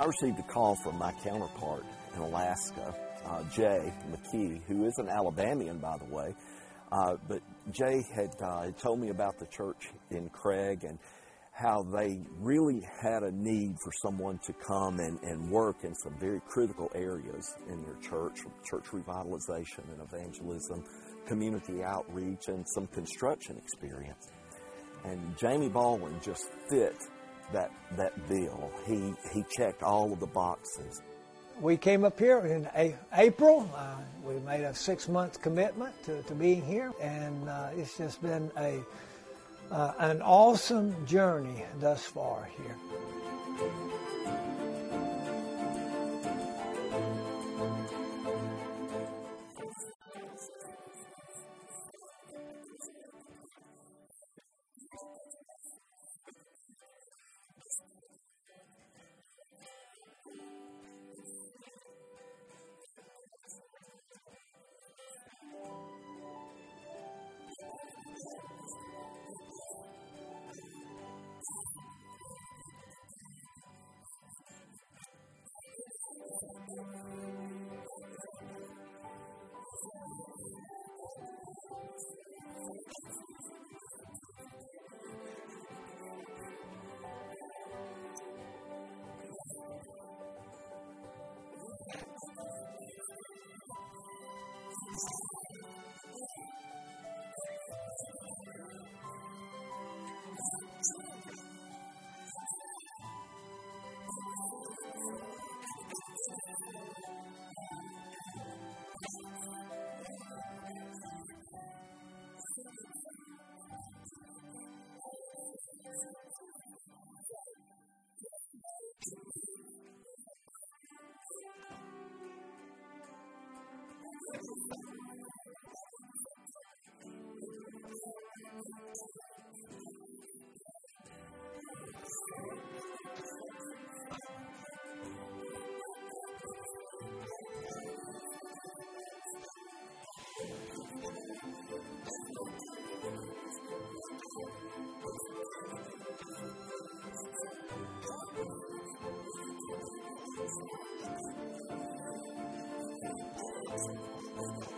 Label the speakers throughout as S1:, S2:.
S1: I received a call from my counterpart in Alaska, uh, Jay McKee, who is an Alabamian, by the way. Uh, but Jay had uh, told me about the church in Craig and how they really had a need for someone to come and, and work in some very critical areas in their church church revitalization and evangelism, community outreach, and some construction experience. And Jamie Baldwin just fit that, that bill. He, he checked all of the boxes.
S2: We came up here in a- April. Uh, we made a six month commitment to, to being here, and uh, it's just been a uh, an awesome journey thus far here.
S3: I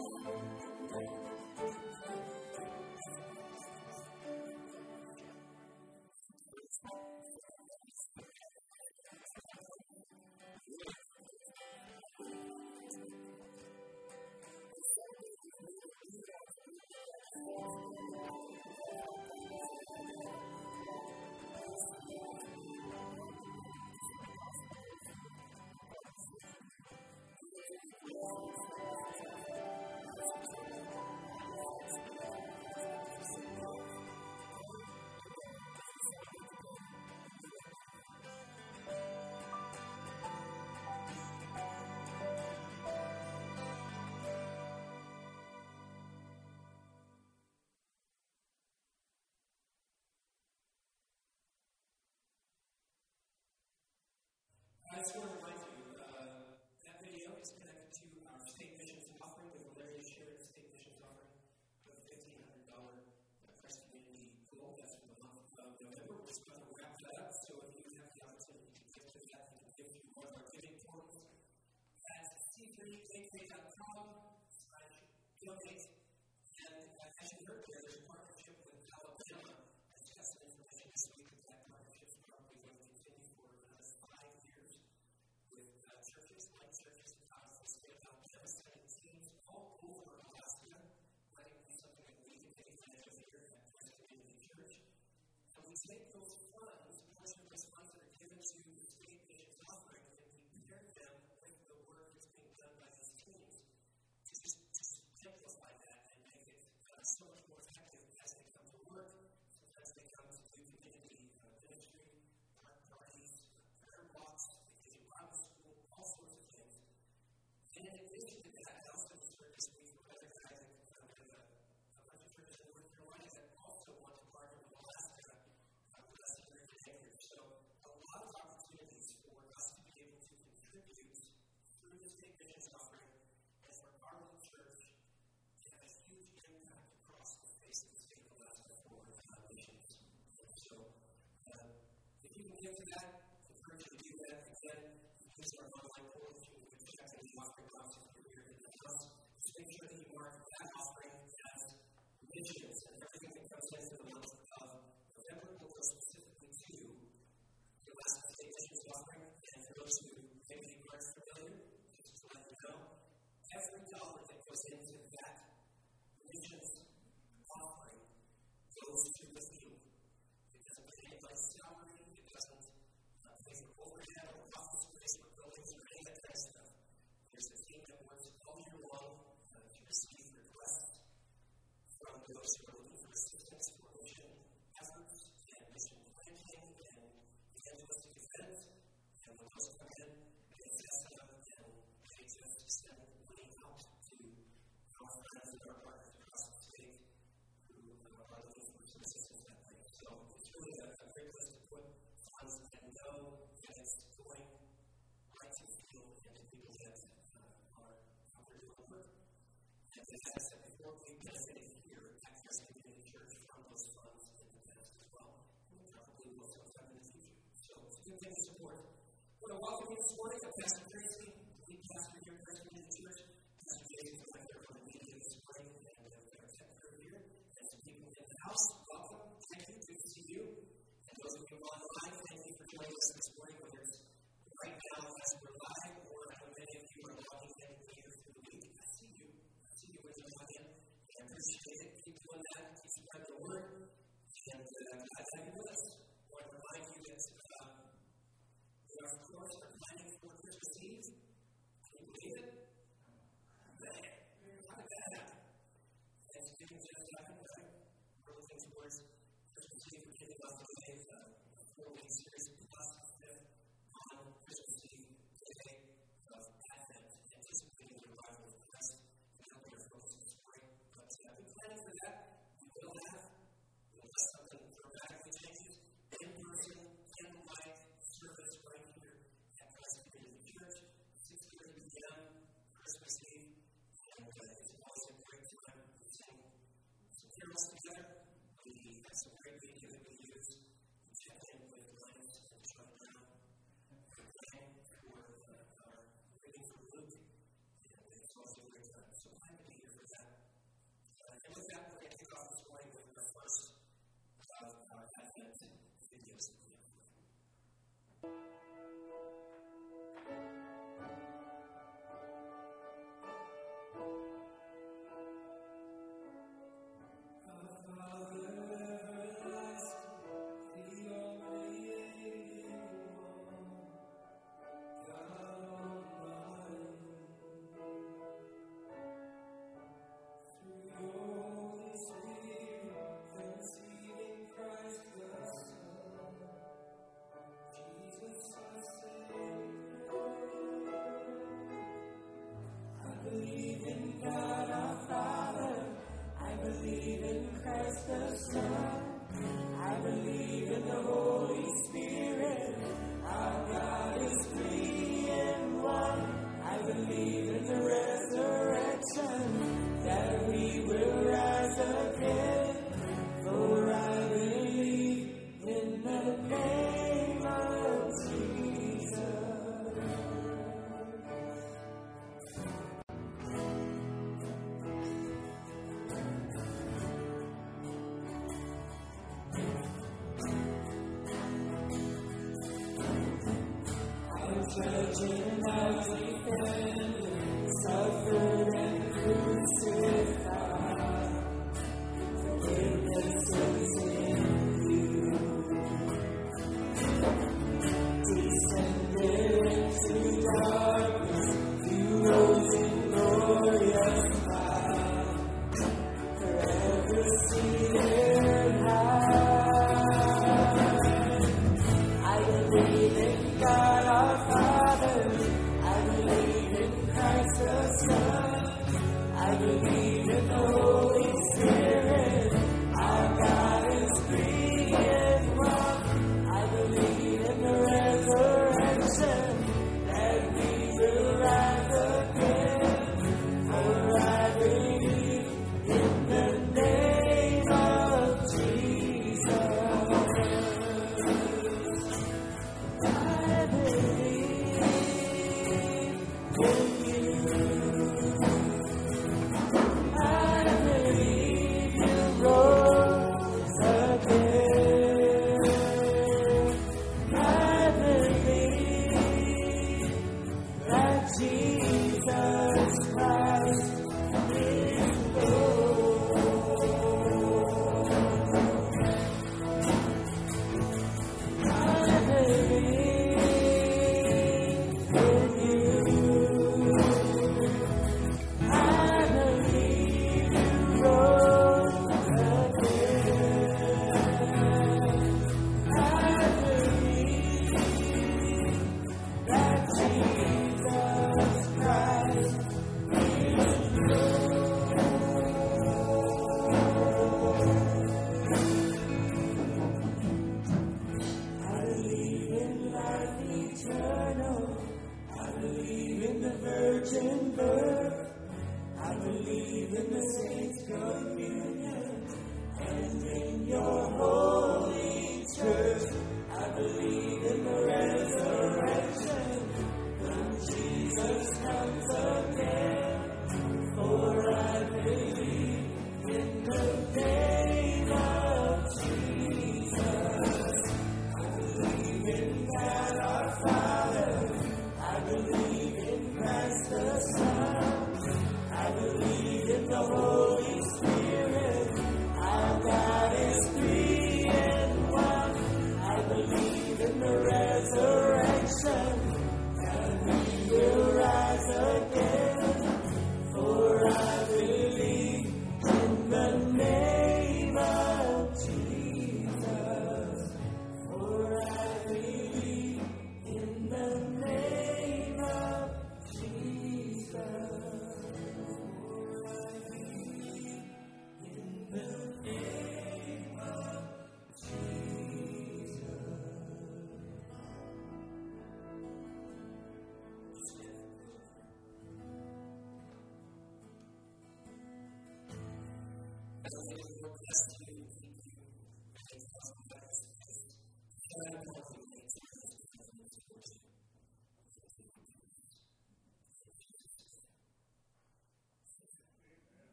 S3: You heard there's a partnership with Alabama. I just information this week that that partnership is probably going to continue for another five years with uh, churches, like churches across the state of Alabama, setting teams all over Alaska. Think something that we can take advantage of here at Christ Community Church. And we take those get to that, encourage you to do that again. These our online tools you can check in the offering box if you're here in the house. Just make sure that you mark that offering as missions and everything that comes into the month of November will go specifically to your last day missions offering. And for those who may be interested familiar, just to let you know, every dollar that goes into it has a built-in designated here at Community Church from those funds in the past as well. And probably will sometime in the future. So it's a good thing to support. I welcome you this morning to Pastor Tracy dear. in your home.